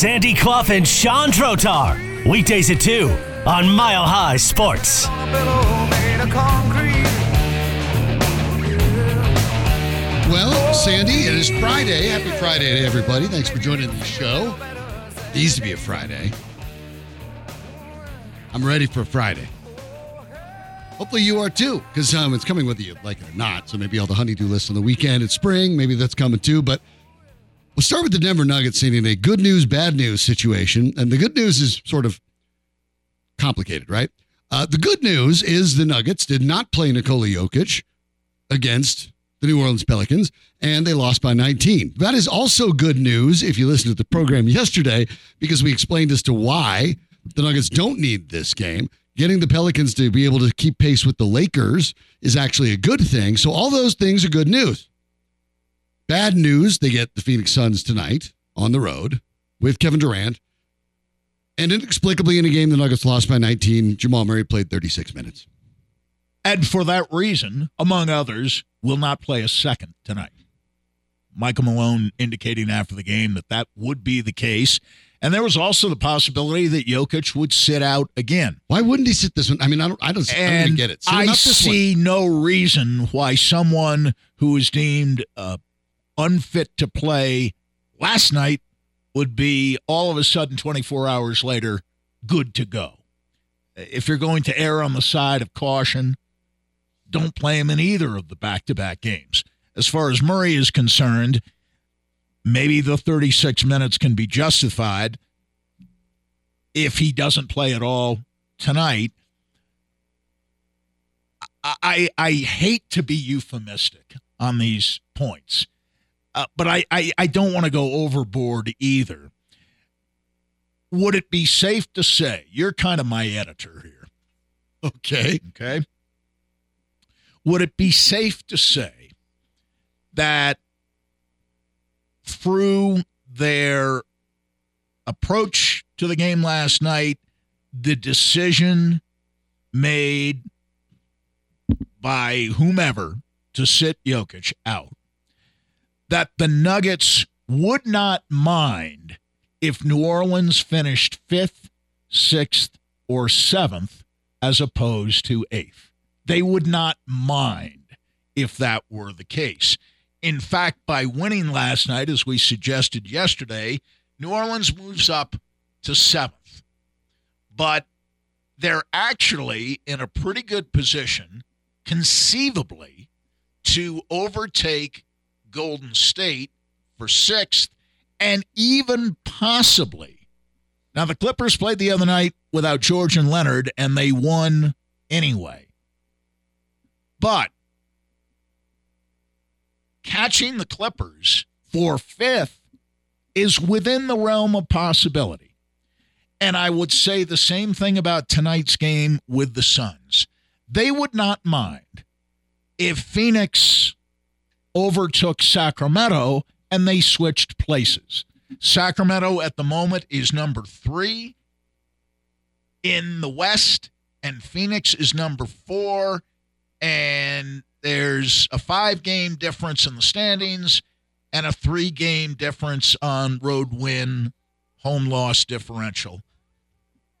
Sandy Clough and Sean Drotar. Weekdays at 2 on Mile High Sports. Well, Sandy, it is Friday. Happy Friday to everybody. Thanks for joining the show. It needs to be a Friday. I'm ready for Friday. Hopefully you are too, because um, it's coming whether you like it or not. So maybe all the honeydew lists on the weekend. It's spring. Maybe that's coming too. But we'll start with the Denver Nuggets seeing a good news, bad news situation. And the good news is sort of complicated, right? Uh, the good news is the Nuggets did not play Nikola Jokic against the New Orleans Pelicans, and they lost by 19. That is also good news if you listened to the program yesterday, because we explained as to why the Nuggets don't need this game. Getting the Pelicans to be able to keep pace with the Lakers is actually a good thing. So, all those things are good news. Bad news, they get the Phoenix Suns tonight on the road with Kevin Durant. And inexplicably, in a game the Nuggets lost by 19, Jamal Murray played 36 minutes. And for that reason, among others, will not play a second tonight. Michael Malone indicating after the game that that would be the case. And there was also the possibility that Jokic would sit out again. Why wouldn't he sit this one? I mean, I don't, I don't, I don't get it. Sit I see one. no reason why someone who is deemed uh, unfit to play last night would be all of a sudden 24 hours later good to go. If you're going to err on the side of caution, don't play him in either of the back to back games. As far as Murray is concerned, maybe the 36 minutes can be justified if he doesn't play at all tonight. I, I hate to be euphemistic on these points, uh, but I, I, I don't want to go overboard either. Would it be safe to say, you're kind of my editor here, Okay. okay? Would it be safe to say that through their approach to the game last night, the decision made by whomever to sit Jokic out, that the Nuggets would not mind if New Orleans finished fifth, sixth, or seventh as opposed to eighth. They would not mind if that were the case. In fact, by winning last night, as we suggested yesterday, New Orleans moves up to seventh. But they're actually in a pretty good position, conceivably, to overtake Golden State for sixth and even possibly. Now, the Clippers played the other night without George and Leonard, and they won anyway. But catching the Clippers for fifth is within the realm of possibility. And I would say the same thing about tonight's game with the Suns. They would not mind if Phoenix overtook Sacramento and they switched places. Sacramento at the moment is number three in the West, and Phoenix is number four. And there's a five game difference in the standings and a three game difference on road win, home loss differential.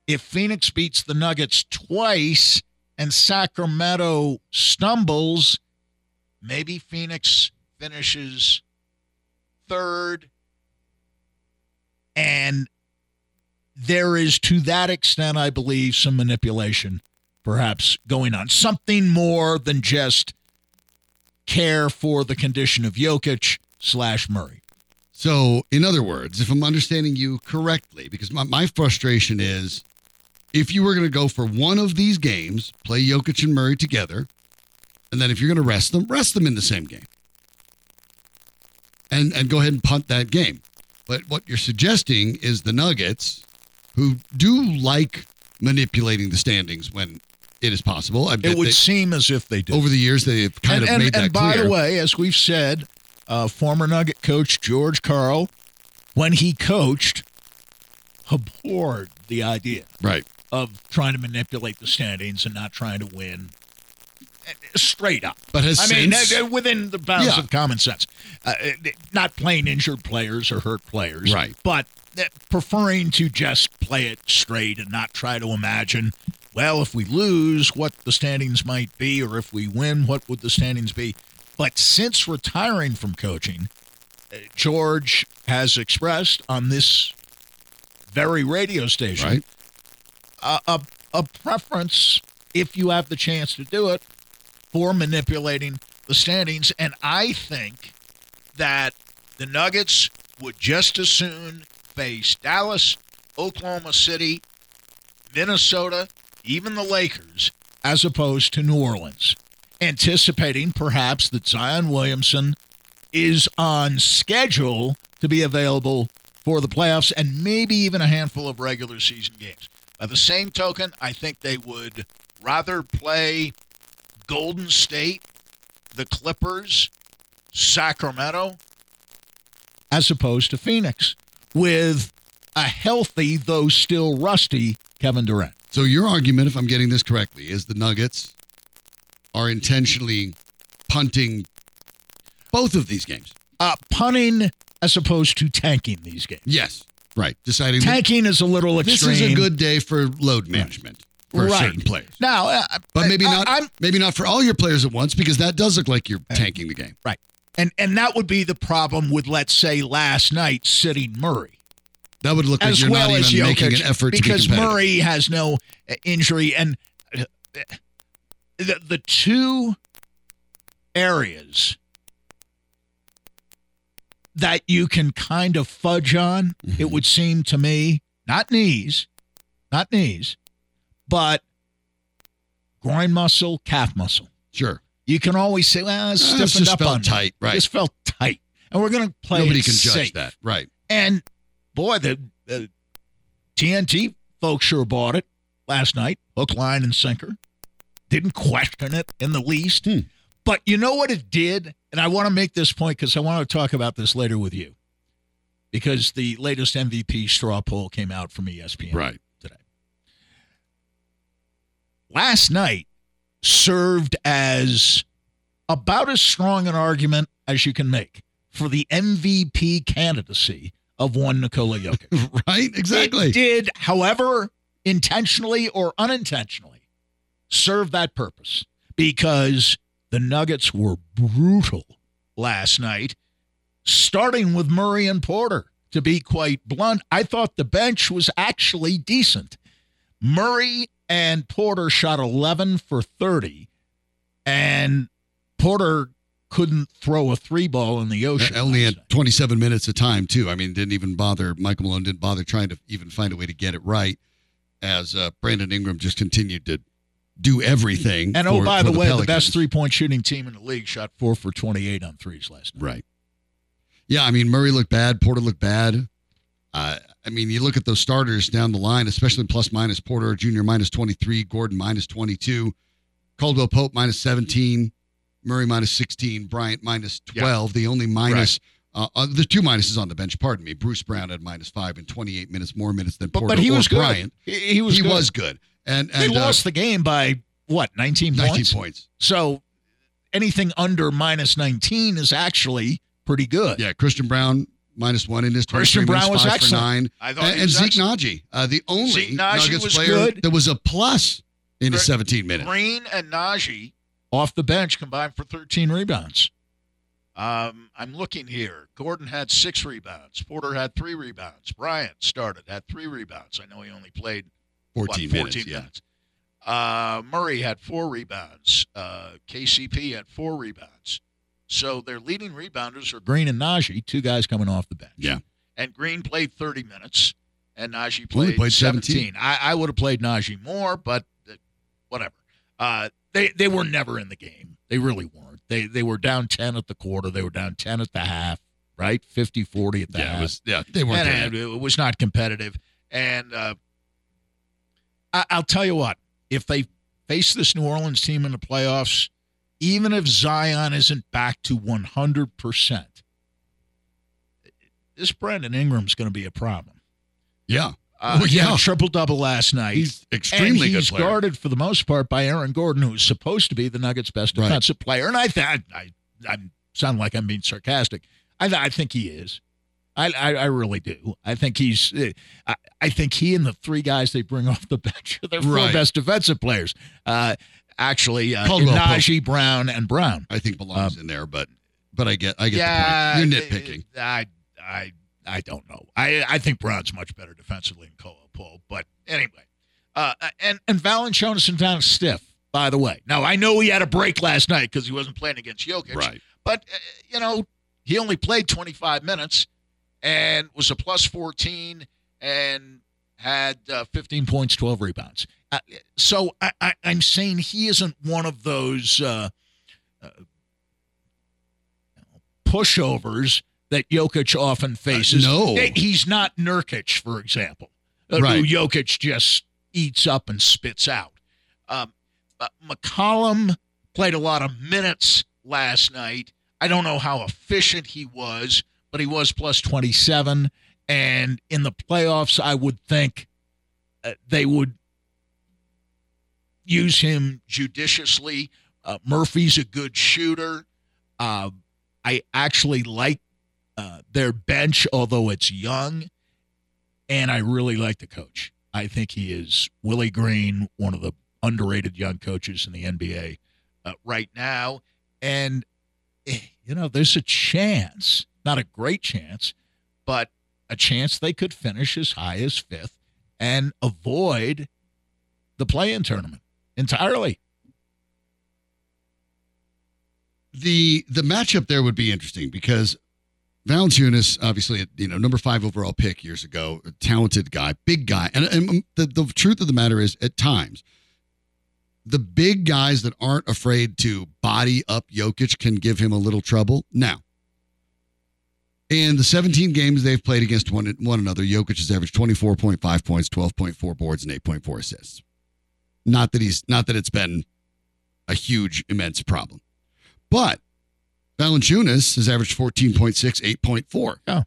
If Phoenix beats the Nuggets twice and Sacramento stumbles, maybe Phoenix finishes third. And there is, to that extent, I believe, some manipulation perhaps going on. Something more than just care for the condition of Jokic slash Murray. So, in other words, if I'm understanding you correctly, because my, my frustration is if you were going to go for one of these games, play Jokic and Murray together, and then if you're going to rest them, rest them in the same game. And and go ahead and punt that game. But what you're suggesting is the Nuggets, who do like manipulating the standings when it is possible. I It would they- seem as if they did. over the years they've kind and, of and, made that and by clear. the way, as we've said, uh, former Nugget coach George Karl, when he coached, abhorred the idea right. of trying to manipulate the standings and not trying to win straight up. But has I mean, since- uh, within the bounds Yeah. of common sense, uh, uh, not playing injured players or hurt players, Right. But uh, preferring to just play it straight and not try to imagine. Well, if we lose, what the standings might be, or if we win, what would the standings be? But since retiring from coaching, uh, George has expressed on this very radio station Right. a, a, a preference, if you have the chance to do it, for manipulating the standings. And I think that the Nuggets would just as soon face Dallas, Oklahoma City, Minnesota, even the Lakers, as opposed to New Orleans, anticipating perhaps that Zion Williamson is on schedule to be available for the playoffs and maybe even a handful of regular season games. By the same token, I think they would rather play Golden State, the Clippers, Sacramento, as opposed to Phoenix with a healthy, though still rusty, Kevin Durant. So your argument, if I'm getting this correctly, is the Nuggets are intentionally punting both of these games. Uh, punting as opposed to tanking these games. Yes. Right. Deciding Tanking is a little extreme. this is a good day for load management for Right. certain players. Now, uh, But maybe I- not I'm, maybe not for all your players at once because that does look like you're tanking the game. right, and and that would be the problem with, let's say, last night sitting Murray. That would look like as you're well not as even Jokic, making an effort because to be. Murray has no uh, injury, and uh, the the two areas that you can kind of fudge on, Mm-hmm. it would seem to me, not knees, not knees, but groin muscle, calf muscle. Sure. You can always say, well, it's stiffened just up felt on me. tight, right. This felt tight, and we're going to play. Nobody can judge that. Right. And boy, the, the TNT folks sure bought it last night, hook, line, and sinker. Didn't question it in the least. Hmm. But you know what it did? And I want to make this point because I want to talk about this later with you. Because the latest MVP straw poll came out from ESPN Right. Last night served as about as strong an argument as you can make for the MVP candidacy of one Nikola Jokic. Right? Exactly. It did, however, intentionally or unintentionally, serve that purpose because the Nuggets were brutal last night, starting with Murray and Porter. To be quite blunt, I thought the bench was actually decent. Murray and Porter shot 11 for 30, and Porter couldn't throw a three ball in the ocean. only last had 27 minutes of time too. I mean, didn't even bother. Michael Malone didn't bother trying to even find a way to get it right, as uh, Brandon Ingram just continued to do everything. And oh, for- by for the way, the best three point shooting team in the league shot four for 28 on threes last night. Right. Yeah, I mean Murray looked bad. Porter looked bad. Uh, I mean, you look at those starters down the line, especially plus minus Porter Jr. minus 23, Gordon minus 22, Caldwell Pope minus 17, Murray minus 16, Bryant minus 12. The only minus, uh, uh, the two minuses on the bench, pardon me. Bruce Brown had minus five in 28 minutes, more minutes than But, Porter but he or was good. Bryant. He, he was he good. was good. And, They and uh, lost the game by what, 19 points? 19 points? points. So anything under minus 19 is actually pretty good. Yeah, Christian Braun minus one in his 23 Christian minutes, Brown was five excellent. for nine. I thought and, and Zeke excellent. Nnaji, uh, the only Zeke Nuggets was player good. that was a plus in his 17 minutes. Green and Nnaji off the bench combined for 13 rebounds. Um, I'm looking here. Gordon had six rebounds. Porter had three rebounds. Bryant started, had three rebounds. I know he only played 14, what, 14 minutes. Yeah. minutes. Uh, Murray had four rebounds. Uh, KCP had four rebounds. So their leading rebounders are Green and Nnaji, two guys coming off the bench. Yeah. And Green played 30 minutes, and Nnaji played, played 17. 17. I, I would have played Nnaji more, but uh, whatever. Uh, they they were never in the game. They really weren't. They they were down 10 at the quarter. They were down 10 at the half, right? 50-40 at the Yeah, half it was, yeah, they weren't and there. it was not competitive. And uh, I, I'll tell you what, if they face this New Orleans team in the playoffs, even if Zion isn't back to 100%, this Brandon Ingram's going to be a problem. Yeah. Uh, Oh, he had yeah. a triple double last night. He's extremely and good he's player. guarded for the most part by Aaron Gordon, who's supposed to be the Nuggets' best Right. defensive player. And I, th- I, I, I sound like I'm being sarcastic. I, th- I think he is. I, I, I really do. I think he's. uh, I, I think he and the three guys they bring off the bench are their four Right. best defensive players. Uh, actually, uh, Caldwell Nnaji Brown and Brown. I think belongs Um, in there, but but I get I get yeah, the point. You're nitpicking. I, I, I don't know. I, I think Brown's much better defensively than Cole Pope. But anyway, uh, and and Valanciunas and down stiff. By the way, now I know he had a break last night because he wasn't playing against Jokic. Right. But uh, you know, he only played 25 minutes and was a plus 14 and had uh, 15 points, 12 rebounds. Uh, so I, I, I'm saying he isn't one of those uh, uh, pushovers that Jokic often faces. no. He's not Nurkic, for example, uh, Right. who Jokic just eats up and spits out. Um, but McCollum played a lot of minutes last night. I don't know how efficient he was, but he was plus 27. And in the playoffs, I would think uh, they would use him judiciously. Uh, Murphy's a good shooter. Uh, I actually like uh, their bench, although it's young. And I really like the coach. I think he is Willie Green, one of the underrated young coaches in the NBA uh, right now. And, eh, you know, there's a chance, not a great chance, but a chance they could finish as high as fifth and avoid the play in tournament entirely. the the matchup there would be interesting because Valanciunas, obviously, you know, number five overall pick years ago, talented guy, big guy, and, and um, the the truth of the matter is, at times, the big guys that aren't afraid to body up Jokic can give him a little trouble. Now, in the 17 games they've played against one one another, Jokic has averaged 24.5 points, 12.4 boards, and 8.4 assists. Not that he's not that it's been a huge, immense problem. But Valanciunas has averaged 14.6, 8.4. Yeah.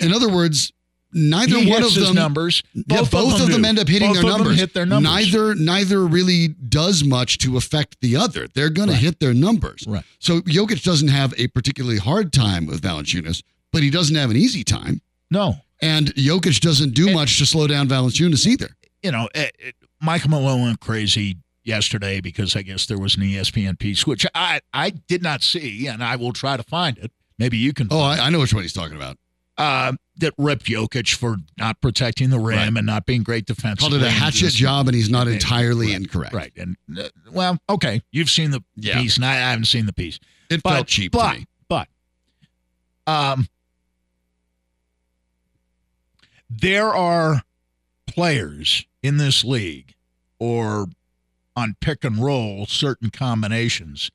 In other words, neither he one of his them numbers. yeah, both, of them, do. end up hitting Both their of them numbers. hit their numbers. Neither neither really does much to affect the other. They're going Right. to hit their numbers. Right. So Jokic doesn't have a particularly hard time with Valanciunas, but he doesn't have an easy time. No, And Jokic doesn't do And- much to slow down Valanciunas either. you know, it, it, Michael Malone went crazy yesterday because I guess there was an ESPN piece, which I, I did not see, and I will try to find it. Maybe you can. Oh, I, I know which one he's talking about. uh, that ripped Jokic for not protecting the rim Right. and not being great defense. Called it a hatchet job, and he's not entirely right, incorrect. Right. And, uh, well, okay. You've seen the Yeah. piece, and I haven't seen the piece. It But, felt cheap but. But, um, there are players in this league or on pick and roll certain combinations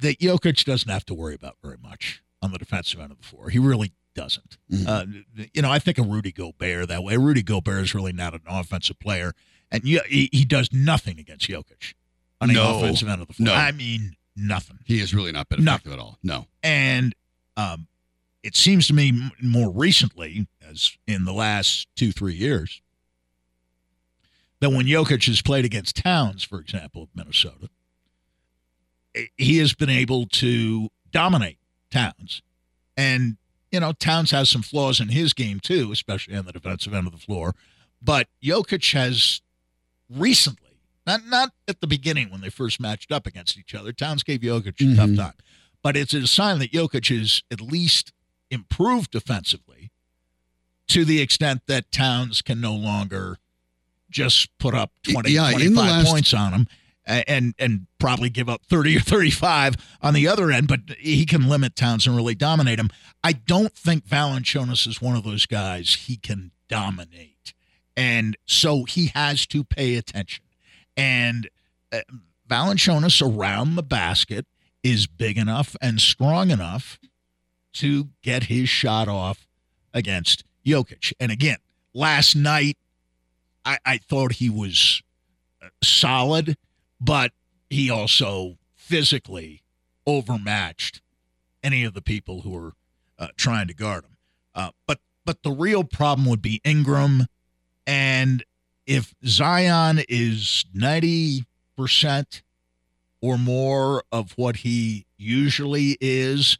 that Jokic doesn't have to worry about very much on the defensive end of the floor. He really doesn't. Mhm. Uh, you know, I think of Rudy Gobert that way. Rudy Gobert is really not an offensive player, and he, he does nothing against Jokic on the No. offensive end of the floor. No. I mean, nothing. He has really not been effective at all. No. And um, it seems to me more recently, as in the last two, three years, that when Jokic has played against Towns, for example, of Minnesota, he has been able to dominate Towns. And, you know, Towns has some flaws in his game too, especially on the defensive end of the floor. But Jokic has recently, not not at the beginning when they first matched up against each other, Towns gave Jokic a tough Mhm. time. But it's a sign that Jokic is at least improved defensively to the extent that Towns can no longer just put up 20, Yeah, 25 last- points on him and and probably give up 30 or 35 on the other end, but he can limit Towns and really dominate him. I don't think Valanciunas is one of those guys he can dominate. And so he has to pay attention. And uh, Valanciunas around the basket is big enough and strong enough to get his shot off against Jokic. And again, last night, I, I thought he was uh, solid, but he also physically overmatched any of the people who were uh, trying to guard him. Uh, but but the real problem would be Ingram. And if Zion is 90% or more of what he usually is,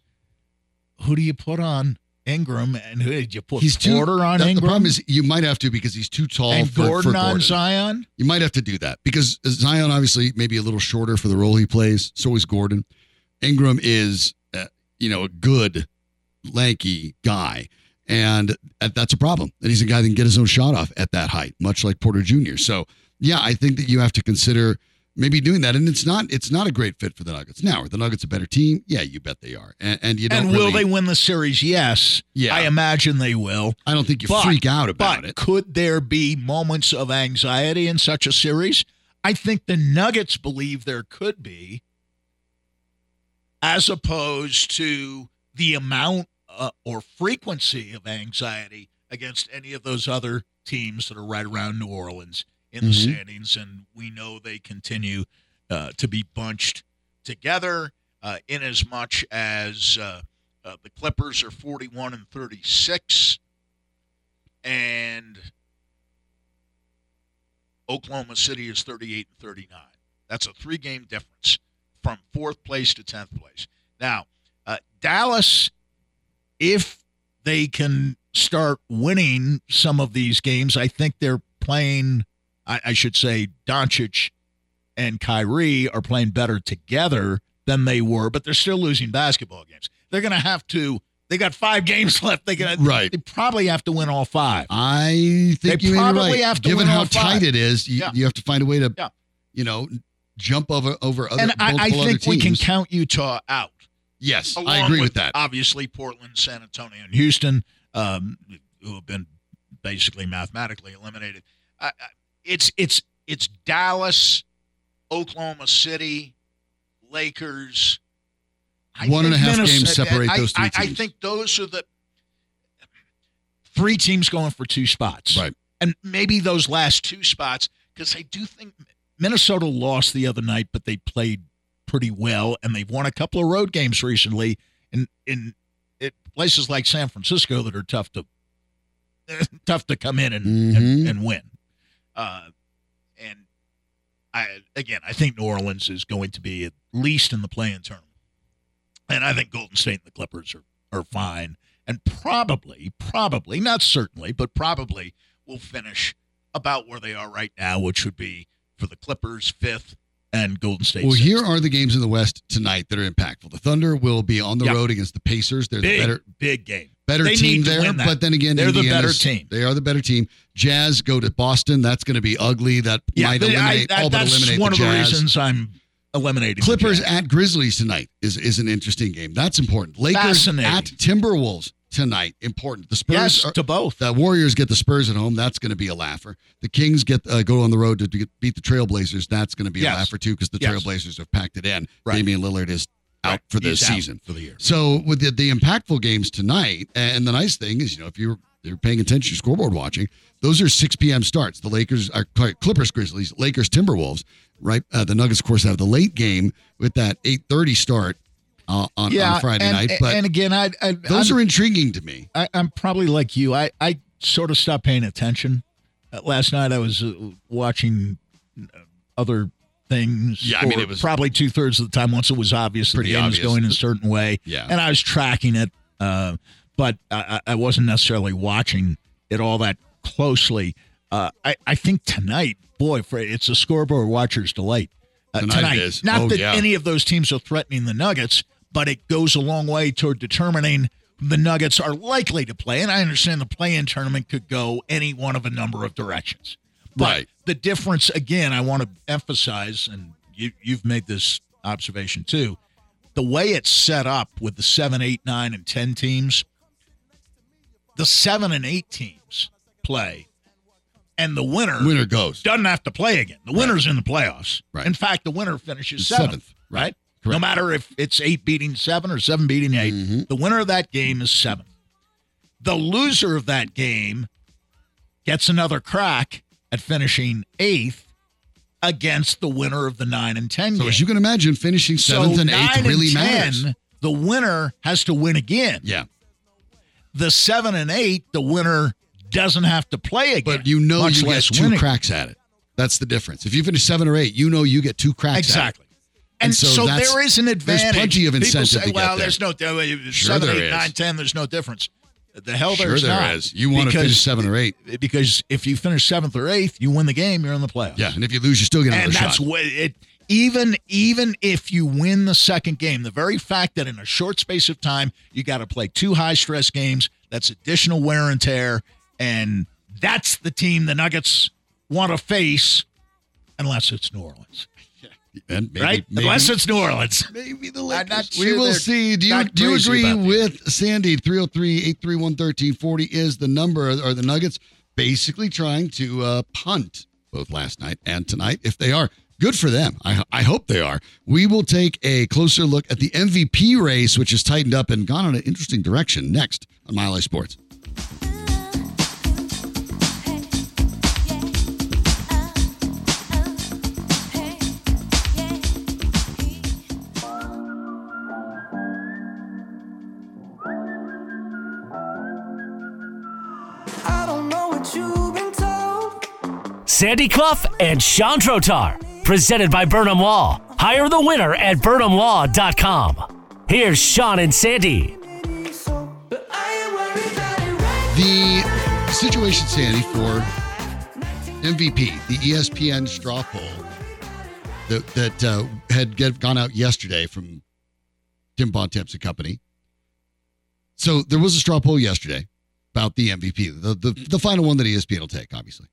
who do you put on Ingram? And who did you put He's too. Porter on the, Ingram? the problem is you might have to because he's too tall and for Gordon for on Gordon. Zion? You might have to do that because Zion obviously maybe a little shorter for the role he plays. So is Gordon. Ingram is, uh, you know, a good, lanky guy, and uh, that's a problem. And he's a guy that can get his own shot off at that height, much like Porter Jr. So yeah, I think that you have to consider maybe doing that. And it's not it's not a great fit for the Nuggets. Now, are the Nuggets a better team? Yeah, you bet they are. And, and you don't And will really- they win the series? Yes. Yeah. I imagine they will. I don't think you But- freak out about But it. could there be moments of anxiety in such a series? I think the Nuggets believe there could be, as opposed to the amount uh, or frequency of anxiety against any of those other teams that are right around New Orleans in the Mhm. standings. And we know they continue uh, to be bunched together uh, in as much as uh, uh, the Clippers are 41 and 36 and Oklahoma City is 38 and 39. That's a three game difference from fourth place to 10th place. Now, uh, Dallas, if they can start winning some of these games, I think they're playing, I, I should say, Doncic and Kyrie are playing better together than they were, but they're still losing basketball games. They're going to have to. They got five games left. They got Right. They probably have to win all five. I think They you probably right. have to Given how tight it is, you, Yeah. you have to find a way to, Yeah. you know, jump over over other. and I, I think we can count Utah out. Yes, I agree with that. Obviously, Portland, San Antonio, and Houston, um, who have been basically mathematically eliminated. I, I, it's it's it's Dallas, Oklahoma City, Lakers. I One and a half games separate I- those three I, I think those are the three teams going for two spots, Right. And maybe those last two spots, because I do think Minnesota lost the other night, but they played pretty well, and they've won a couple of road games recently in in it, places like San Francisco that are tough to tough to come in and and, Mhm. and win. Uh, and I again, I think New Orleans is going to be at least in the play-in tournament, and I think Golden State and the Clippers are are fine, and probably, probably not certainly, but probably will finish about where they are right now, which would be for the Clippers fifth and Golden State. Well, sixth. here are the games in the West tonight that are impactful. The Thunder will be on the Yeah. road against the Pacers. They're big the better big game. Better They team there, but then again, They're the better team. They are the better team. Jazz go to Boston. That's going to be ugly. That might but I- eliminate that- all but that's eliminate one the of the reasons I'm eliminating Clippers at Grizzlies tonight is is an interesting game. That's important. Lakers at Timberwolves tonight important. The Spurs yes are, to both. the Warriors get the Spurs at home. That's going to be a laugher. The Kings get uh, go on the road to get, beat the Trailblazers. That's going to be Yes. a laugher too because the Yes. Trailblazers have packed it in. Right. Damian Lillard is out for the He's season. for the year. So with the, the impactful games tonight, and the nice thing is, you know, if you're you're paying attention, to scoreboard watching, those are 6 p.m. starts. The Lakers are Clippers, Grizzlies, Lakers, Timberwolves. Right. Uh, the Nuggets, of course, have the late game with that 8:30 start uh, on, on Friday and, night. But and again, I, I those I'm, are intriguing to me. I, I'm probably like you. I, I sort of stopped paying attention. Uh, last night I was uh, watching uh, other things. Yeah, I mean, it was probably two thirds of the time once it was obvious that the game obvious. was going in a certain way. Yeah. and I was tracking it, uh, but I, I wasn't necessarily watching it all that closely. Uh, I, I think tonight, boy, for it's a scoreboard watcher's delight. Uh, Tonight tonight, not Oh, that yeah. any of those teams are threatening the Nuggets, but it goes a long way toward determining the Nuggets are likely to play. And I understand the play-in tournament could go any one of a number of directions. But Right. the difference, again, I want to emphasize, and you, you've made this observation too, the way it's set up with the seven, eight, nine, and ten teams, the seven and eight teams play, and the winner Winner goes. doesn't have to play again. The winner's in the playoffs. Right. In fact, the winner finishes Seventh. seventh. Right. Right. Correct. No matter if it's eight beating seven or seven beating 8 Mhm. the winner of that game is seventh. The loser of that game gets another crack at finishing eighth against the winner of the nine and ten So game. as you can imagine, finishing seventh so and eighth really and 10, matters. The winner has to win again. Yeah. The seven and eight, the winner doesn't have to play again. But you know you get two winning. cracks at it. That's the difference. If you finish seven or eight, you know you get two cracks. Exactly. At it. And, And so so, there is an advantage. there's plenty of incentive say, well, there. there's no uh, Sure seven, there eight, is. nine, ten. There's no difference. The hell Sure there's there not. is. You want to finish seven or eight. because if you finish seventh or eighth, you win the game. You're in the playoffs. Yeah, and if you lose, you still get another and that's shot. what it. Even even if you win the second game, the very fact that in a short space of time you got to play two high stress games, that's additional wear and tear, and that's the team the Nuggets want to face, unless it's New Orleans, and maybe, right? Maybe, unless it's New Orleans. maybe the Lakers. not we will see. Do you do you agree about that. with Sandy? 303-831-1340 is the number. Are the Nuggets basically trying to uh, punt both last night and tonight? If they are, good for them. I, I hope they are. We will take a closer look at the MVP race, which has tightened up and gone in an interesting direction. Next on Mile High Sports. Sandy Clough and Sean Trotar. Presented by Burnham Law. Hire the winner at burnhamlaw.com. Here's Sean and Sandy. The situation, Sandy, for MVP, the ESPN straw poll that that uh, had get, gone out yesterday from Tim Bontemps and Company. So there was a straw poll yesterday about the MVP, the, the the final one that ESPN will take, obviously.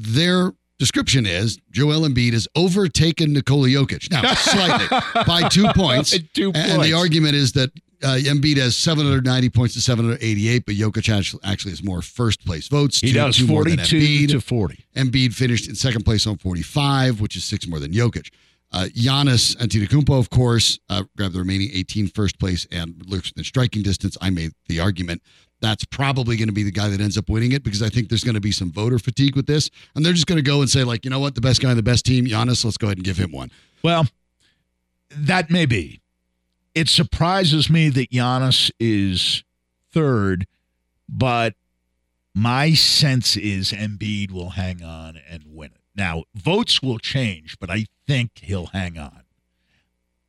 Their description is Joel Embiid has overtaken Nikola Jokic. Now, slightly by two points. Two And the argument is that uh, Embiid has 790 points to 788, but Jokic actually, has more first place votes. He two- does two more than forty-two Embiid. to forty. Embiid finished in second place on 45, which is six more than Jokic. Uh, Giannis Antetokounmpo, of course, uh, grabbed the remaining 18 first place and looks in striking distance. I made the argument that's probably going to be the guy that ends up winning it because I think there's going to be some voter fatigue with this, and they're just going to go and say like, you know what, the best guy on the best team, Giannis. Let's go ahead and give him one. Well, that may be. It surprises me that Giannis is third, but my sense is Embiid will hang on and win it. Now, votes will change, but I think he'll hang on.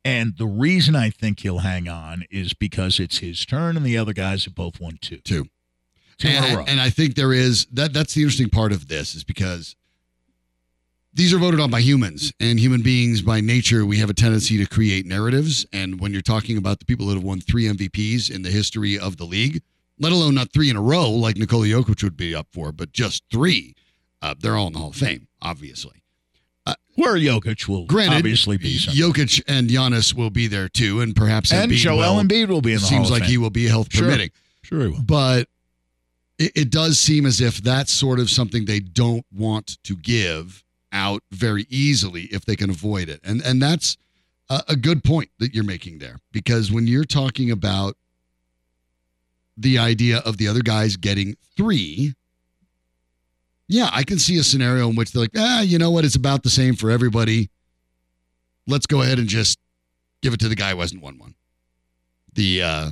And the reason I think he'll hang on is because it's his turn and the other guys have both won two. Two. Two in a and, row. and I think there is that that's the interesting part of this is because these are voted on by humans and human beings by nature we have a tendency to create narratives and when you're talking about the people that have won three MVPs in the history of the league let alone not three in a row like Nikola Jokic would be up for but just three uh, they're all in the Hall of Fame obviously uh, Where Jokic will granted obviously be something. Jokic and Giannis will be there too and perhaps and Embiid Joel will. Embiid will be in it the seems like he will be health Sure. permitting Sure he will. but it, it does seem as if that's sort of something they don't want to give out very easily if they can avoid it and and that's a, a good point that you're making there because when you're talking about the idea of the other guys getting three yeah i can see a scenario in which they're like ah you know what it's about the same for everybody let's go ahead and just give it to the guy who hasn't won one the uh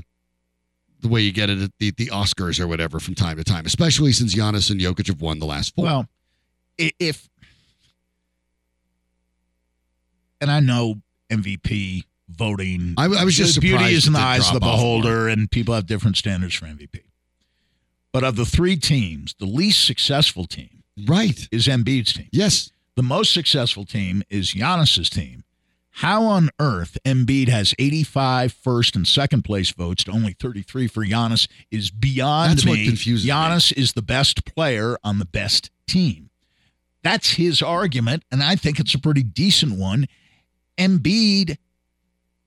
the way you get it at the, the Oscars or whatever from time to time, especially since Giannis and Jokic have won the last four. Well, if and I know MVP voting. I, I was just surprised. beauty is in the eyes of the drop off more. beholder, and people have different standards for MVP. But of the three teams, the least successful team Right. is Embiid's team. Yes. The most successful team is Giannis's team. How on earth Embiid has 85 first and second place votes to only 33 for Giannis is beyond That's me. what confuses me. Giannis is the best player on the best team. That's his argument, and I think it's a pretty decent one. Embiid,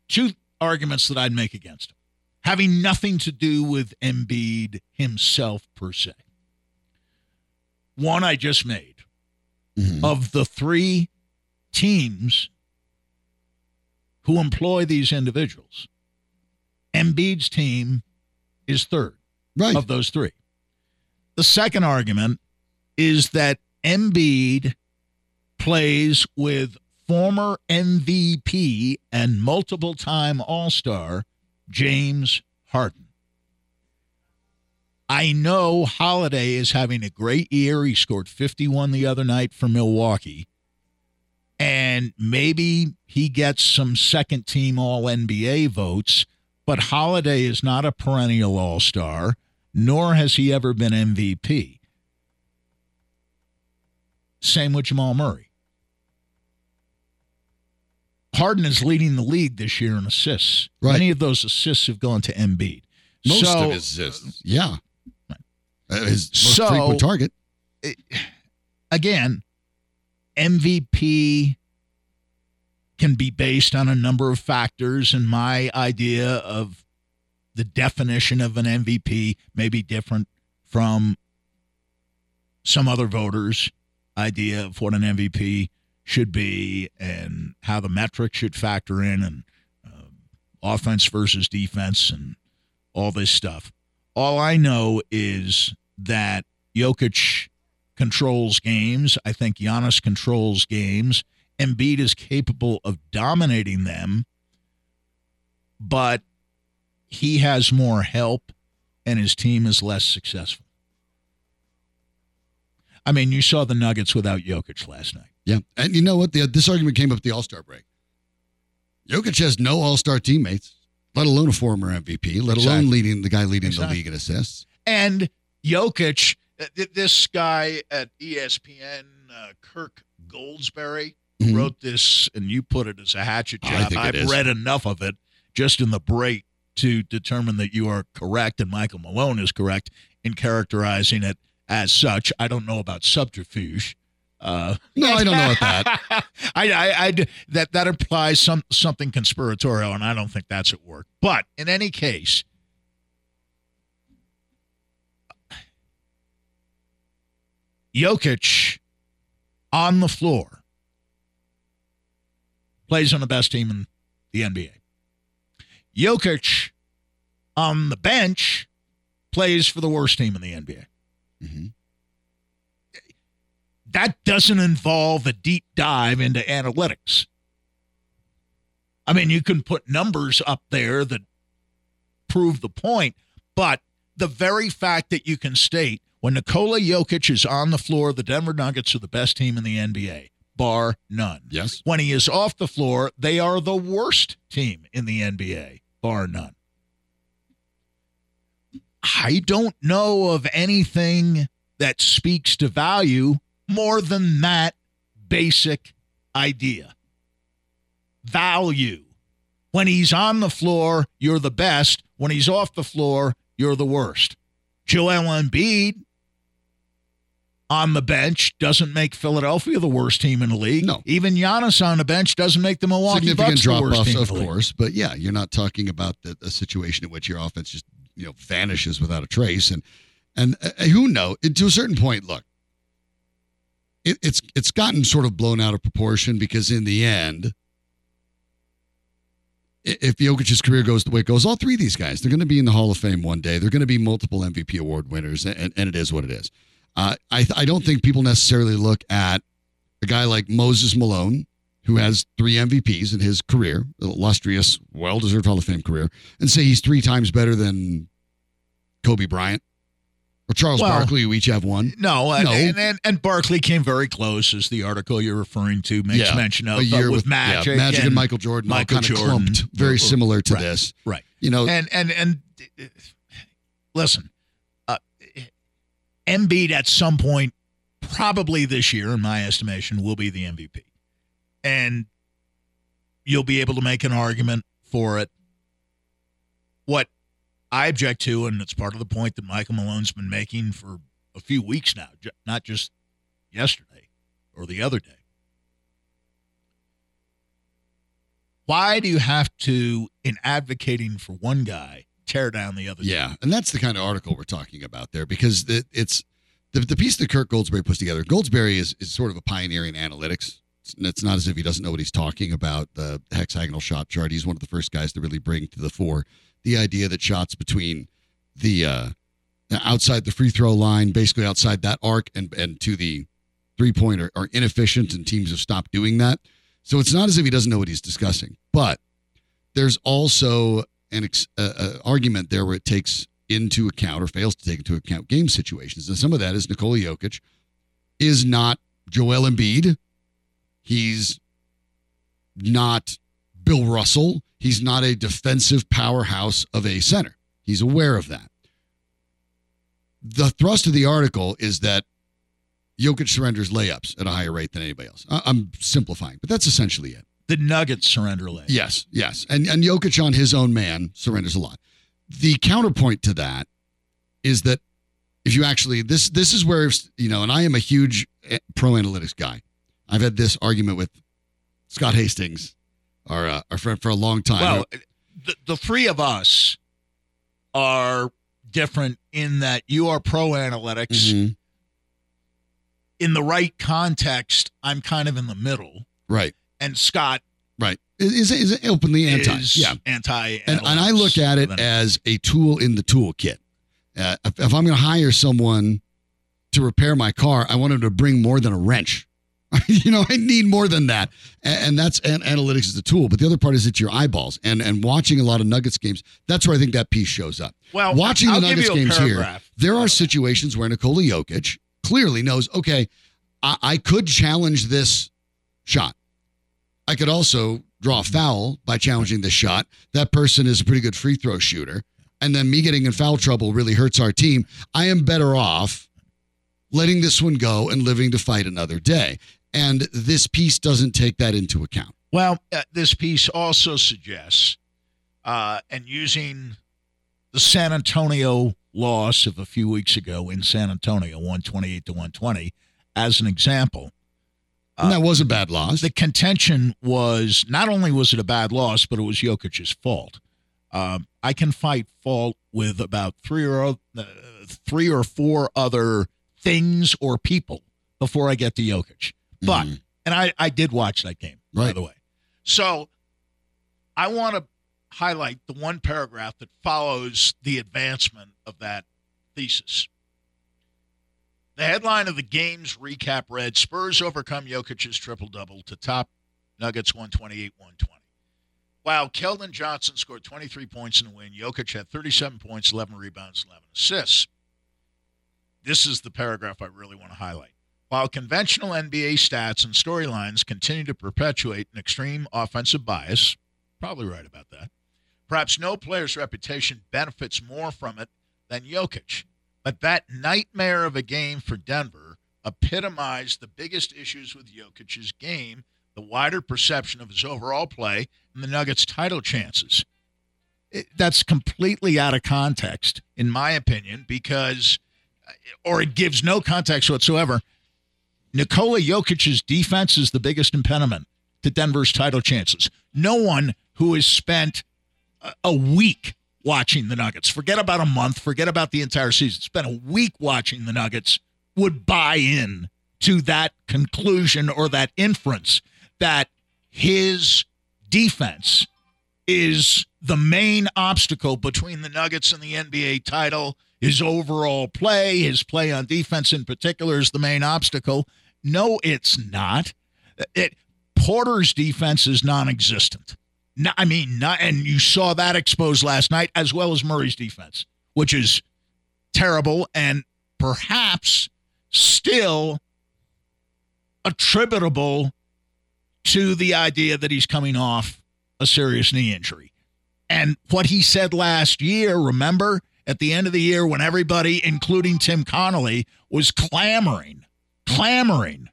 two arguments that I'd make against him, having nothing to do with Embiid himself per se. One I just made Mhm. of the three teams who employ these individuals, Embiid's team is third Right. of those three. The second argument is that Embiid plays with former MVP and multiple time All Star James Harden. I know Holiday is having a great year. He scored 51 the other night for Milwaukee. And maybe he gets some second team All NBA votes, but Holiday is not a perennial All Star, nor has he ever been MVP. Same with Jamal Murray. Harden is leading the league this year in assists. Right. Many of those assists have gone to Embiid. Most so, of his assists. Yeah. Uh, his most So- frequent target. again, MVP can be based on a number of factors, and my idea of the definition of an MVP may be different from some other voters' idea of what an MVP should be and how the metrics should factor in and um, offense versus defense and all this stuff. All I know is that Jokic controls games. I think Giannis controls games. Embiid is capable of dominating them, but he has more help and his team is less successful. I mean, you saw the Nuggets without Jokic last night. Yeah. And you know what? The, this argument came up at the All Star break. Jokic has no All Star teammates, let alone a former MVP, let Exactly. alone leading the guy leading Exactly. the league in assists. And Jokic, uh, this guy at ESPN, uh, Kirk Goldsberry, Mhm. wrote this, and you put it as a hatchet I job. I've read enough of it just in the break to determine that you are correct and Michael Malone is correct in characterizing it as such. I don't know about subterfuge. Uh, No, I don't know about that. I, I, I, that that implies some something conspiratorial, and I don't think that's at work. But in any case, Jokic on the floor plays on the best team in the NBA. Jokic on the bench plays for the worst team in the NBA. hmm That doesn't involve a deep dive into analytics. I mean, you can put numbers up there that prove the point, but the very fact that you can state when Nikola Jokic is on the floor, the Denver Nuggets are the best team in the NBA, bar none. Yes. When he is off the floor, they are the worst team in the NBA, bar none. I don't know of anything that speaks to value more than that basic idea. Value. When he's on the floor, you're the best. When he's off the floor, you're the worst. Joel Embiid on the bench doesn't make Philadelphia the worst team in the league. No. Even Giannis on the bench doesn't make the Milwaukee Significant Bucks the worst offs, team in of the league. course. But yeah, you're not talking about the, a situation in which your offense just you know vanishes without a trace. And and uh, who knows? to a certain point, look, it, it's it's gotten sort of blown out of proportion because in the end, if Jokic's career goes the way it goes, all three of these guys, they're going to be in the Hall of Fame one day. They're going to be multiple MVP award winners, and, and it is what it is. Uh, I I don't think people necessarily look at a guy like Moses Malone, who has three MVPs in his career, illustrious, well deserved Hall of Fame career, and say he's three times better than Kobe Bryant or Charles Well, Barkley, who each have one. No, and, No. And, and and Barkley came very close, as the article you're referring to makes Yeah, mention of. a year uh, with, with Magic, yeah, Magic and, Michael Jordan, Michael all kind Jordan. of clumped, very similar to Right. this. Right. You know, And and and uh, listen, uh, Embiid at some point, probably this year, in my estimation, will be the MVP, and you'll be able to make an argument for it. What I object to, and it's part of the point that Michael Malone's been making for a few weeks now, not just yesterday or the other day. Why do you have to, in advocating for one guy, tear down the other? Yeah, and that's the kind of article we're talking about there because it, it's the, the piece that Kirk Goldsberry puts together. Goldsberry is, is sort of a pioneer in analytics. It's, it's not as if he doesn't know what he's talking about. The hexagonal shot chart. He's one of the first guys to really bring to the fore the idea that shots between the uh, outside the free throw line, basically outside that arc, and and to the three pointer are inefficient, and teams have stopped doing that. So it's not as if he doesn't know what he's discussing, but there's also an ex- uh, uh, argument there where it takes into account or fails to take into account game situations. And some of that is Nikola Jokic is not Joel Embiid. He's not Bill Russell. He's not a defensive powerhouse of a center. He's aware of that. The thrust of the article is that Jokic surrenders layups at a higher rate than anybody else. I- I'm simplifying, but that's essentially it. The Nuggets surrender layups. Yes, yes. And and Jokic on his own man surrenders a lot. The counterpoint to that is that if you actually this this is where you know, and I am a huge eh, pro analytics guy. I've had this argument with Scott Hastings, our uh, our friend for a long time. Well, the, the three of us are different in that you are pro analytics. Mhm. In the right context, I'm kind of in the middle. right, And Scott right. Is is it openly anti? is yeah. anti. And, and I look at it as a tool in the toolkit. Uh, if, if I'm going to hire someone to repair my car, I want them to bring more than a wrench. you know, I need more than that, and, and that's and analytics is the tool. But the other part is it's your eyeballs, and and watching a lot of Nuggets games. That's where I think that piece shows up. well, watching the I'll give Nuggets a games here. There are situations where Nikola Jokic clearly knows, okay, I, I could challenge this shot. I could also draw a foul by challenging this shot. That person is a pretty good free throw shooter. And then me getting in foul trouble really hurts our team. I am better off letting this one go and living to fight another day. And this piece doesn't take that into account. Well, uh, this piece also suggests, uh, and using the San Antonio loss of a few weeks ago in San Antonio, 128 to 120, as an example, And that was a bad loss. the contention was not only was it a bad loss, but it was Jokic's fault. Um, I can fight fault with about three or uh, three or four other things or people before I get to Jokic. But Mhm. and I I did watch that game by the way. So I want to highlight the one paragraph that follows the advancement of that thesis. The headline of the game's recap read Spurs overcome Jokic's triple double to top Nuggets 128 120. While Keldon Johnson scored 23 points in the win, Jokic had 37 points, 11 rebounds, 11 assists. This is the paragraph I really want to highlight. While conventional NBA stats and storylines continue to perpetuate an extreme offensive bias, probably right about that, perhaps no player's reputation benefits more from it than Jokic. But that nightmare of a game for Denver epitomized the biggest issues with Jokic's game, the wider perception of his overall play, and the Nuggets' title chances. It- that's completely out of context, in my opinion, because, or it gives no context whatsoever. Nikola Jokic's defense is the biggest impediment to Denver's title chances. No one who has spent a- week watching the Nuggets, forget about a month, forget about the entire season, spent a week watching the Nuggets, would buy in to that conclusion or that inference that his defense is the main obstacle between the Nuggets and the NBA title. His overall play, his play on defense in particular, is the main obstacle. No, it's not. It Porter's defense is non-existent. No, I mean, not, and you saw that exposed last night, as well as Murray's defense, which is terrible and perhaps still attributable to the idea that he's coming off a serious knee injury. And what he said last year, remember, at the end of the year when everybody, including Tim Connolly, was clamoring, clamoring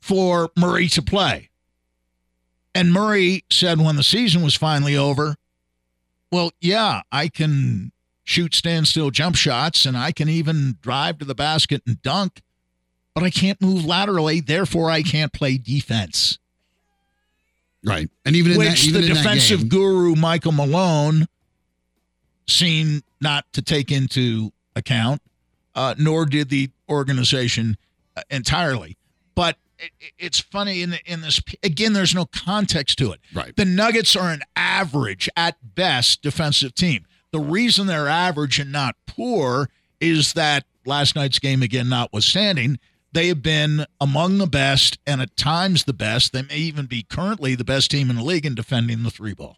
for Murray to play. And Murray said when the season was finally over, well, yeah, I can shoot standstill jump shots and I can even drive to the basket and dunk, but I can't move laterally. Therefore, I can't play defense. Right. And even in that, Which even the in that defensive game, guru, Michael Malone, seemed not to take into account, uh, nor did the organization uh, entirely. But it- it's funny in, the, in this, again, there's no context to it. Right. The Nuggets are an average, at best, defensive team. The reason they're average and not poor is that last night's game, again, notwithstanding, they have been among the best and at times the best. They may even be currently the best team in the league in defending the three ball.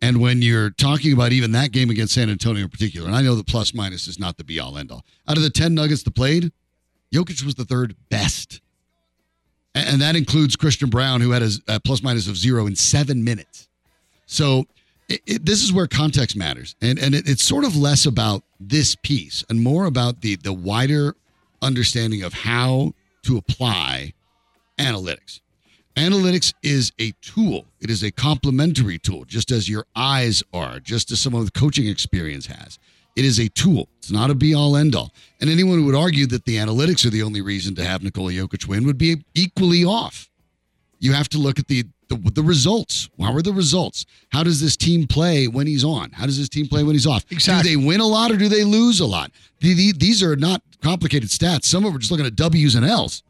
And when you're talking about even that game against San Antonio in particular, and I know the plus minus is not the be all end all. Out of the 10 Nuggets that played, Jokic was the third best. And that includes Christian Braun, who had a, a plus minus of zero in seven minutes. So it, it, this is where context matters. And, and it, it's sort of less about this piece and more about the, the wider understanding of how to apply analytics. Analytics is a tool. It is a complementary tool, just as your eyes are, just as someone with coaching experience has. It is a tool. It's not a be all end all. And anyone who would argue that the analytics are the only reason to have Nikola Jokic win would be equally off. You have to look at the, the the results. How are the results? How does this team play when he's on? How does this team play when he's off? Exactly. Do they win a lot or do they lose a lot? The- the- These are not complicated stats. Some of them are just looking at W's and L's.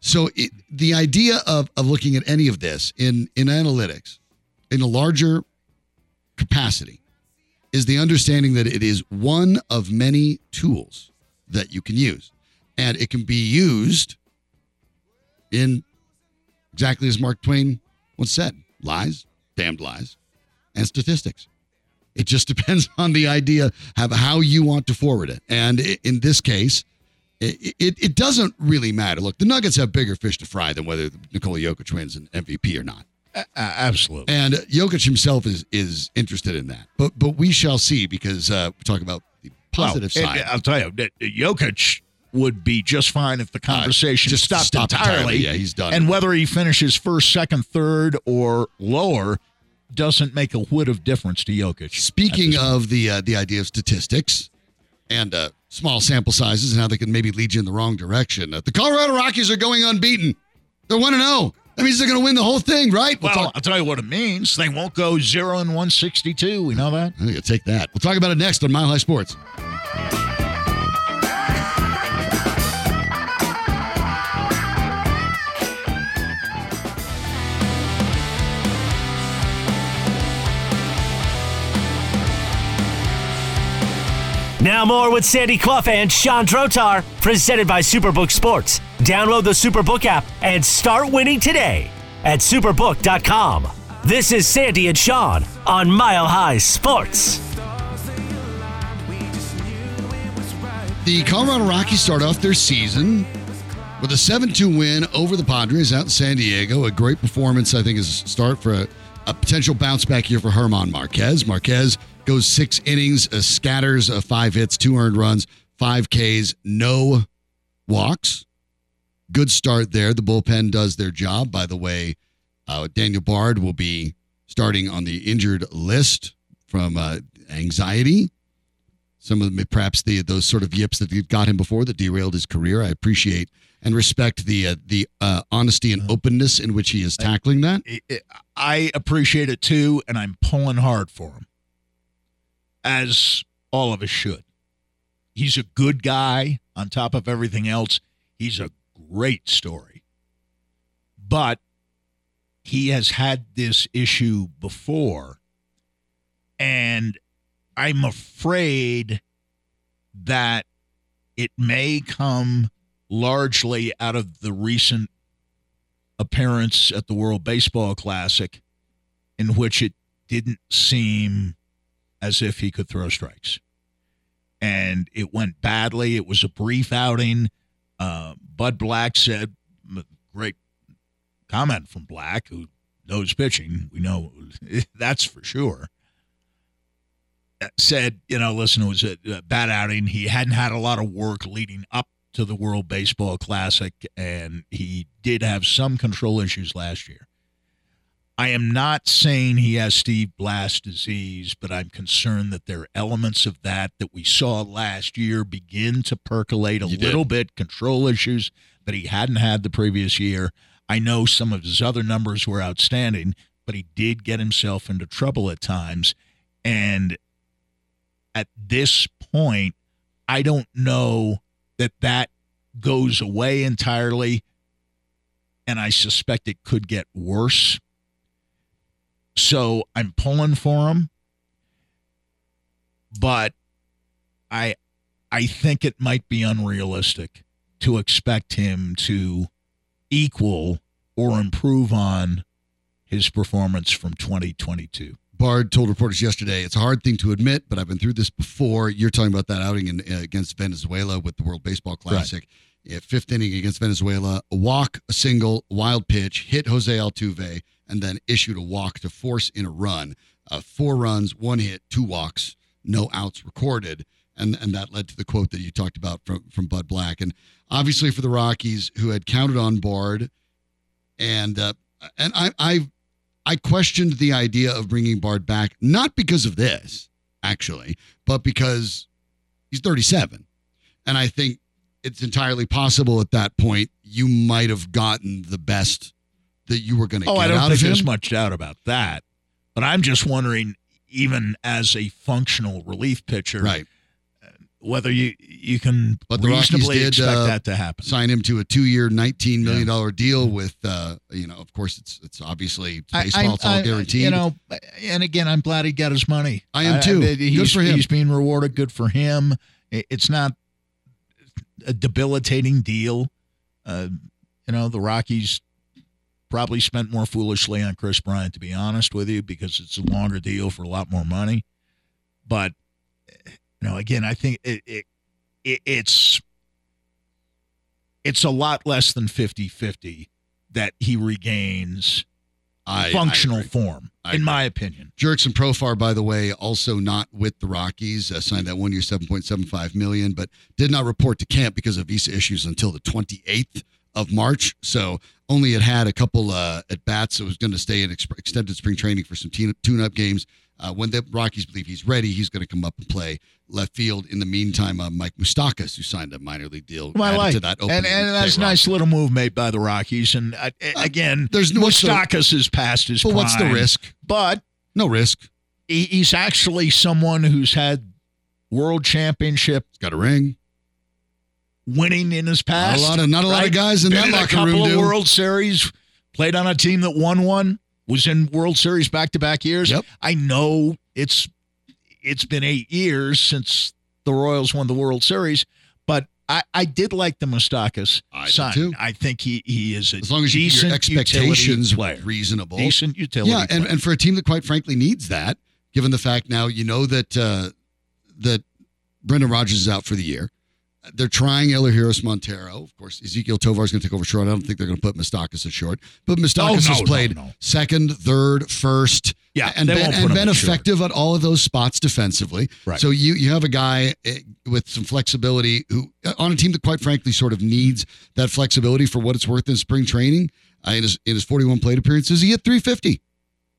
So it, the idea of, of looking at any of this in, in analytics in a larger capacity is the understanding that it is one of many tools that you can use. And it can be used in exactly as Mark Twain once said lies, damned lies, and statistics. It just depends on the idea of how you want to forward it. And in this case, it, it, it doesn't really matter. Look, the Nuggets have bigger fish to fry than whether Nikola Jokic wins an MVP or not. A- absolutely. And Jokic himself is is interested in that. But but we shall see because uh, we're talking about the positive Well, side. I'll tell you, that Jokic would be just fine if the conversation Uh, just stopped, stopped entirely. entirely. Yeah, he's done. And whether he finishes first, second, third, or lower doesn't make a whit of difference to Jokic. Speaking of the uh, the idea of statistics and uh, small sample sizes and how they can maybe lead you in the wrong direction, uh, the Colorado Rockies are going unbeaten. They're one and zero. That means they're going to win the whole thing, right? Well, talk- I'll tell you what it means. They won't go zero and one sixty two. We know that. I'm take that. We'll talk about it next on Mile High Sports. Now more with Sandy Clough and Sean Drotar, presented by Superbook Sports. Download the Superbook app and start winning today at superbook.com. This is Sandy and Sean on Mile High Sports. The Colorado Rockies start off their season with a 7 2 win over the Padres out in San Diego. A great performance, I think, is a start for a, a potential bounce back here for German Marquez. Marquez goes six innings, uh, scatters uh, five hits, two earned runs, five Ks, no walks. Good start there. The bullpen does their job. By the way, uh, Daniel Bard will be starting on the injured list from uh, anxiety some of them perhaps the those sort of yips that got him before that derailed his career. I appreciate and respect the uh, the uh, honesty and openness in which he is tackling that. it- I appreciate it too, and I'm pulling hard for him, as all of us should. He's a good guy. On top of everything else, he's a great story. But he has had this issue before, and I'm afraid that it may come largely out of the recent appearance at the World Baseball Classic in which it didn't seem as if he could throw strikes. And it went badly. It was a brief outing. Uh, Bud Black said, great comment from Black, who knows pitching. We know that's for sure. Uh, Said, you know, listen, it was a, a bad outing. He hadn't had a lot of work leading up to the World Baseball Classic, and he did have some control issues last year. I am not saying he has Steve Blass disease, but I'm concerned that there are elements of that that we saw last year begin to percolate a You did. little bit, control issues that he hadn't had the previous year. I know some of his other numbers were outstanding, but he did get himself into trouble at times. And at this point, I don't know that that goes away entirely. And I suspect it could get worse. So I'm pulling for him. But I I think it might be unrealistic to expect him to equal or improve on his performance from 2022. Bard told reporters yesterday, it's a hard thing to admit, but I've been through this before. You're talking about that outing in, uh, against Venezuela with the World Baseball Classic. Yeah, fifth inning against Venezuela, a walk, a single, wild pitch, hit Jose Altuve, and then issued a walk to force in a run. Uh, four runs, one hit, two walks, no outs recorded. And, and that led to the quote that you talked about from, from Bud Black. And obviously for the Rockies, who had counted on Bard, and uh, and I, I I questioned the idea of bringing Bard back, not because of this, actually, but because he's 37. And I think it's entirely possible at that point you might have gotten the best that you were going to Oh, get I don't think there's much doubt about that. But I'm just wondering, even as a functional relief pitcher, Right. whether you you can But the Rockies reasonably did, expect uh, that to happen. Sign him to a two-year, nineteen million dollar deal with, uh, you know, of course, it's it's obviously I- baseball, I- it's all I- guaranteed. You know, and again, I'm glad he got his money. I am too. Good he's, for him. He's being rewarded. Good for him. It's not a debilitating deal. Uh, you know, the Rockies probably spent more foolishly on Kris Bryant, to be honest with you, because it's a longer deal for a lot more money. But you know, again, I think it, it, it it's it's a lot less than 50-50 that he regains I- I functional agree. form, I in my opinion. Jurickson Profar, by the way, also not with the Rockies, uh, signed that one year, seven point seven five million, but did not report to camp because of visa issues until the twenty eighth of March. So only had had a couple uh, at bats. So was going to stay in ex- extended spring training for some tune up games. Uh, when the Rockies believe he's ready, he's going to come up and play left field. In the meantime, uh, Mike Moustakas, who signed a minor league deal, added like to that and, opening and that's a nice little move made by the Rockies. And uh, again, there's no- the- is past his But what's the risk? But No risk. he, he's actually someone who's had world championship He's got a ring. Winning in his Not past. a lot of not a lot of guys in Been that in a locker couple room of do. World Series, played on a team that won one, was in World Series back to back years. Yep. I know it's it's been eight years since the Royals won the World Series, but I, I did like the Moustakas I sign. too. I think he he is a as long as you your expectations player. reasonable. decent utility. yeah, and, player. and for a team that quite frankly needs that, given the fact now you know that uh, that Brendan Rodgers is out for the year. They're trying Elehuris Montero. Of course, Ezequiel Tovar is going to take over short. I don't think they're going to put Moustakas at short. But Moustakas Oh, no, has played no. second, third, first, Yeah, and been, and been at short. effective at all of those spots defensively. Right. So you you have a guy eh, with some flexibility who uh, on a team that quite frankly sort of needs that flexibility for what it's worth in spring training. Uh, in his in his 41 plate appearances, he hit 350.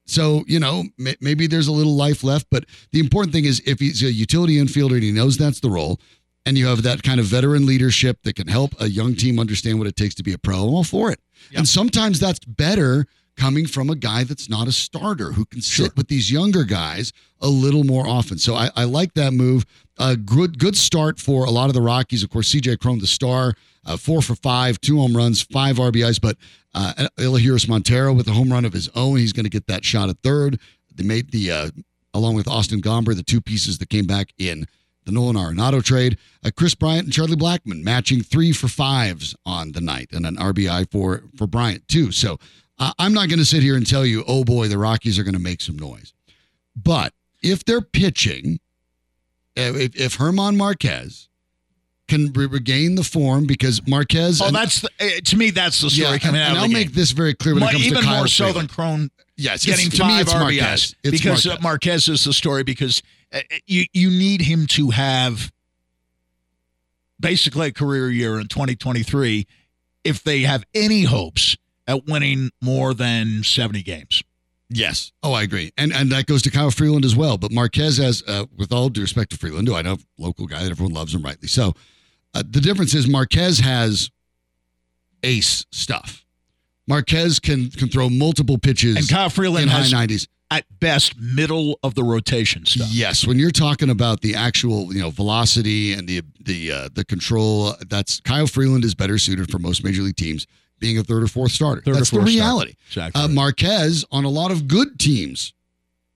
So you know may, maybe there's a little life left, but the important thing is if he's a utility infielder and he knows that's the role, and you have that kind of veteran leadership that can help a young team understand what it takes to be a pro, I'm all for it. And sometimes that's better coming from a guy that's not a starter who can sit with these younger guys a little more often. So I, I like that move. A good good start for a lot of the Rockies. Of course, CJ Cron, the star, uh, four for five, two home runs, five RBIs. But uh, Elehuris Montero with a home run of his own, he's going to get that shot at third. They made the uh, along with Austin Gomber, the two pieces that came back in the Nolan Arenado trade. Uh, Kris Bryant and Charlie Blackmon matching three for fives on the night, and an RBI for for Bryant too. So uh, I'm not going to sit here and tell you, oh boy, the Rockies are going to make some noise. But if they're pitching, uh, if, if German Marquez can re- regain the form because Marquez, Oh, and- that's the, eh, to me. That's the story yeah, coming and, out and of I'll make game. this very clear when Mo- it comes even to Kyle more so Freeland. than Cron yes, getting it's, to me, five it's RBIs Marquez. It's because Marquez. Uh, Marquez is the story because uh, you you need him to have basically a career year in 2023 if they have any hopes at winning more than 70 games. Yes. Oh, I agree. And and that goes to Kyle Freeland as well. But Marquez has, uh, with all due respect to Freeland, who I know local guy that everyone loves him rightly. So uh, the difference is Marquez has ace stuff. Marquez can can throw multiple pitches And Kyle in Freeland high nineties. at best middle of the rotation stuff. Yes, when you're talking about the actual, you know, velocity and the the uh, the control, that's Kyle Freeland is better suited for most major league teams being a third or fourth starter. Third that's the reality. Exactly. Uh, Marquez on a lot of good teams,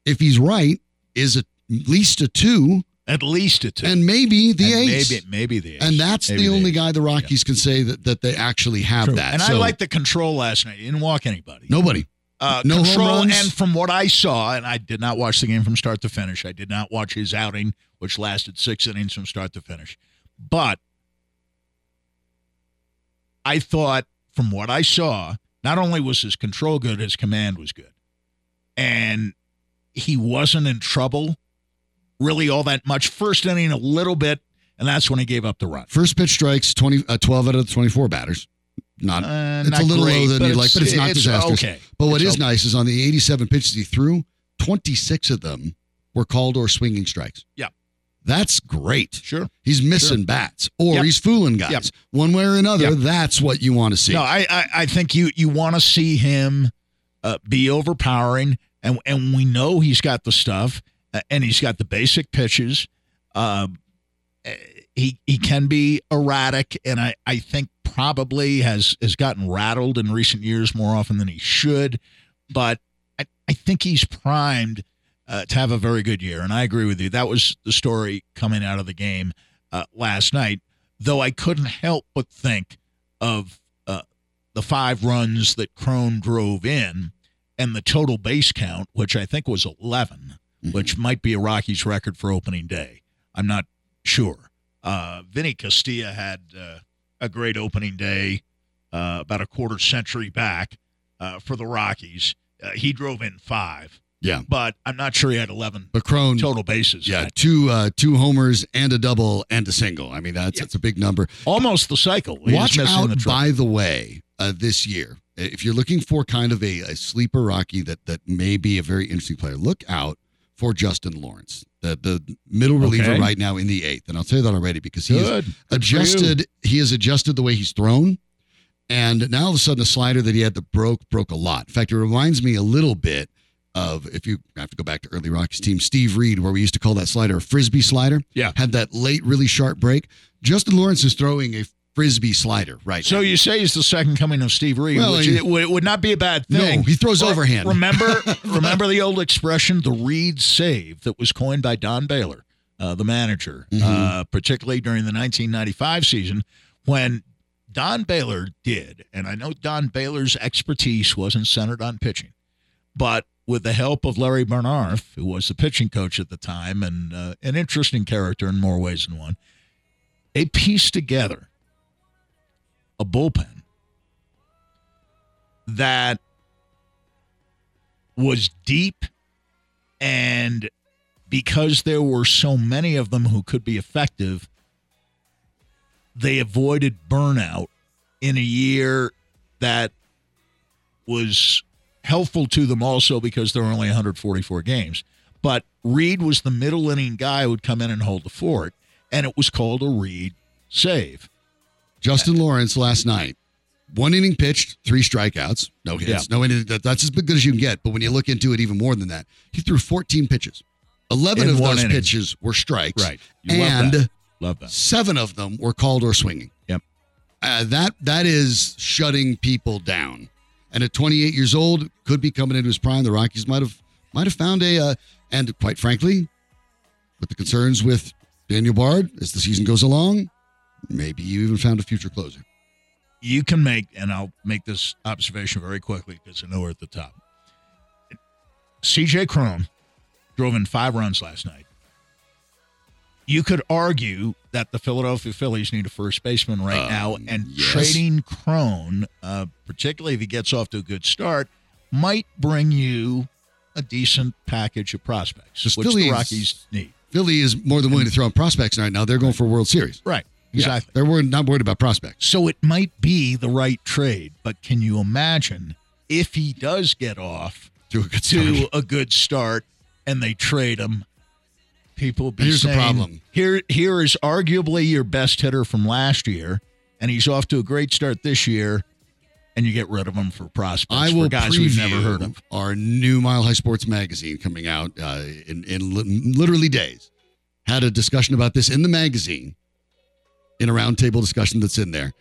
if he's right, is at least a two at least a two. and maybe the And ace. Maybe, maybe the ace. and that's Maybe the only ace. guy the Rockies can say that, that they actually have True. that. And I So, like the control last night. He didn't walk anybody. nobody. uh, No home control. runs? And from what I saw, and I did not watch the game from start to finish. I did not watch his outing, which lasted six innings from start to finish. But I thought, from what I saw, not only was his control good, his command was good, and he wasn't in trouble really all that much. First inning, a little bit, and that's when he gave up the run. First pitch strikes 20, uh, 12 out of the 24 batters. Not Uh, it's not a little great, lower than you'd like, but it's not it's disastrous. okay. But what It's is okay. nice is on the 87 pitches he threw, 26 of them were called or swinging strikes. Yeah. That's great. Sure. He's missing bats or Yep. he's fooling guys. Yep. One way or another, Yep. that's what you want to see. No, I, I, I think you you want to see him uh, be overpowering, and and we know he's got the stuff, and he's got the basic pitches. Um, uh, he he can be erratic, and I, I think probably has has gotten rattled in recent years more often than he should. But I, I think he's primed uh, to have a very good year, and I agree with you. That was the story coming out of the game uh, last night. Though I couldn't help but think of uh, the five runs that Cron drove in and the total base count, which I think was 11, which might be a Rockies record for opening day. I'm not sure. Uh, Vinny Castilla had uh, a great opening day uh, about a quarter century back uh, for the Rockies. Uh, he drove in five, Yeah. but I'm not sure he had 11 But Cron, total bases. yeah, two uh, two homers and a double and a single. I mean, that's that's a big number. Almost the cycle. He Watch out, the by the way, uh, this year. If you're looking for kind of a, a sleeper Rocky that that may be a very interesting player, look out for Justin Lawrence, the the middle reliever Okay. right now in the eighth. And I'll tell you that already because he Good. Good adjusted. He has adjusted the way he's thrown, and now all of a sudden, the slider that he had that broke broke a lot. In fact, it reminds me a little bit of if you have to go back to early Rockies team, Steve Reed, where we used to call that slider a frisbee slider. Yeah. had that late, really sharp break. Justin Lawrence is throwing a frisbee slider right So now. you say he's the second coming of Steve Reed, Well, which he- it would, not be a bad thing. No, he throws Re- overhand. Remember, remember the old expression, the Reed save, that was coined by Don Baylor, uh, the manager, Mm-hmm. uh, particularly during the 1995 season, when Don Baylor did, and I know Don Baylor's expertise wasn't centered on pitching, but with the help of Larry Bearnarth, who was the pitching coach at the time and uh, an interesting character in more ways than one, they pieced together a bullpen that was deep and because there were so many of them who could be effective they avoided burnout in a year that was helpful to them also because there were only 144 games. But Reed was the middle inning guy who would come in and hold the fort and it was called a Reed save Justin Lawrence last night, one inning pitched, three strikeouts, no hits, Yeah. no inning. That, that's as good as you can get. But when you look into it even more than that, he threw 14 pitches. 11 In of those inning. pitches were strikes. Right. You love and that. love that seven of them were called or swinging. Yep. Uh, that that is shutting people down. And at 28 years old, could be coming into his prime. The Rockies might have might have found a, uh, and quite frankly, with the concerns with Daniel Bard as the season goes along, maybe you even found a future closer. you can make, and I'll make this observation very quickly because I know we're at the top. CJ Cron drove in five runs last night. You could argue that the Philadelphia Phillies need a first baseman right Um, now, and yes. trading Cron, uh, particularly if he gets off to a good start, might bring you a decent package of prospects, The which Phillies- the Rockies need. Philly is more than willing to throw in prospects right now. They're going for a World Series. Right, exactly. they're worried, not worried about prospects. So it might be the right trade, but can you imagine if he does get off To a good to start. a good start and they trade him? People be Here's the problem. Here, here is arguably your best hitter from last year, and he's off to a great start this year, and you get rid of him for prospects I for will guys preview we've never heard of. our new Mile High Sports magazine coming out uh, in in li- literally days. Had a discussion about this in the magazine, in a roundtable discussion that's in there.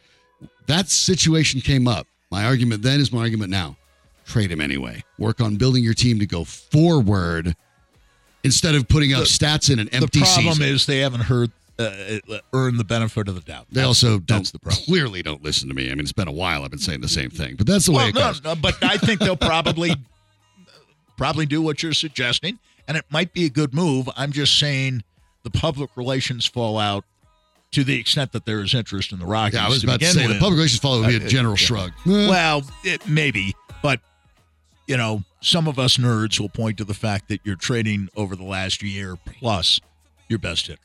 That situation came up. My argument then is my argument now. Trade him anyway. Work on building your team to go forward instead of putting up stats in an empty The problem season. is they haven't heard uh, earn the benefit of the doubt. They also don't That's the problem. clearly don't listen to me. I mean, it's been a while. I've been saying the same thing, but that's the way it no, goes. no, but I think they'll probably probably do what you're suggesting, and it might be a good move. I'm just saying the public relations fallout to the extent that there is interest in the Rockies. Yeah, I was to about to say with. the public relations follow would be a general yeah. shrug. Eh, Well, it maybe, but you know, some of us nerds will point to the fact that you're trading over the last year plus your best hitter.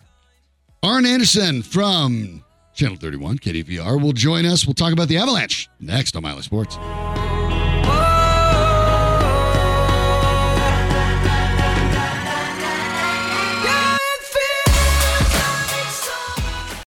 Arn Anderson from Channel 31 KDVR will join us. We'll talk about the Avalanche next on Mile High Sports.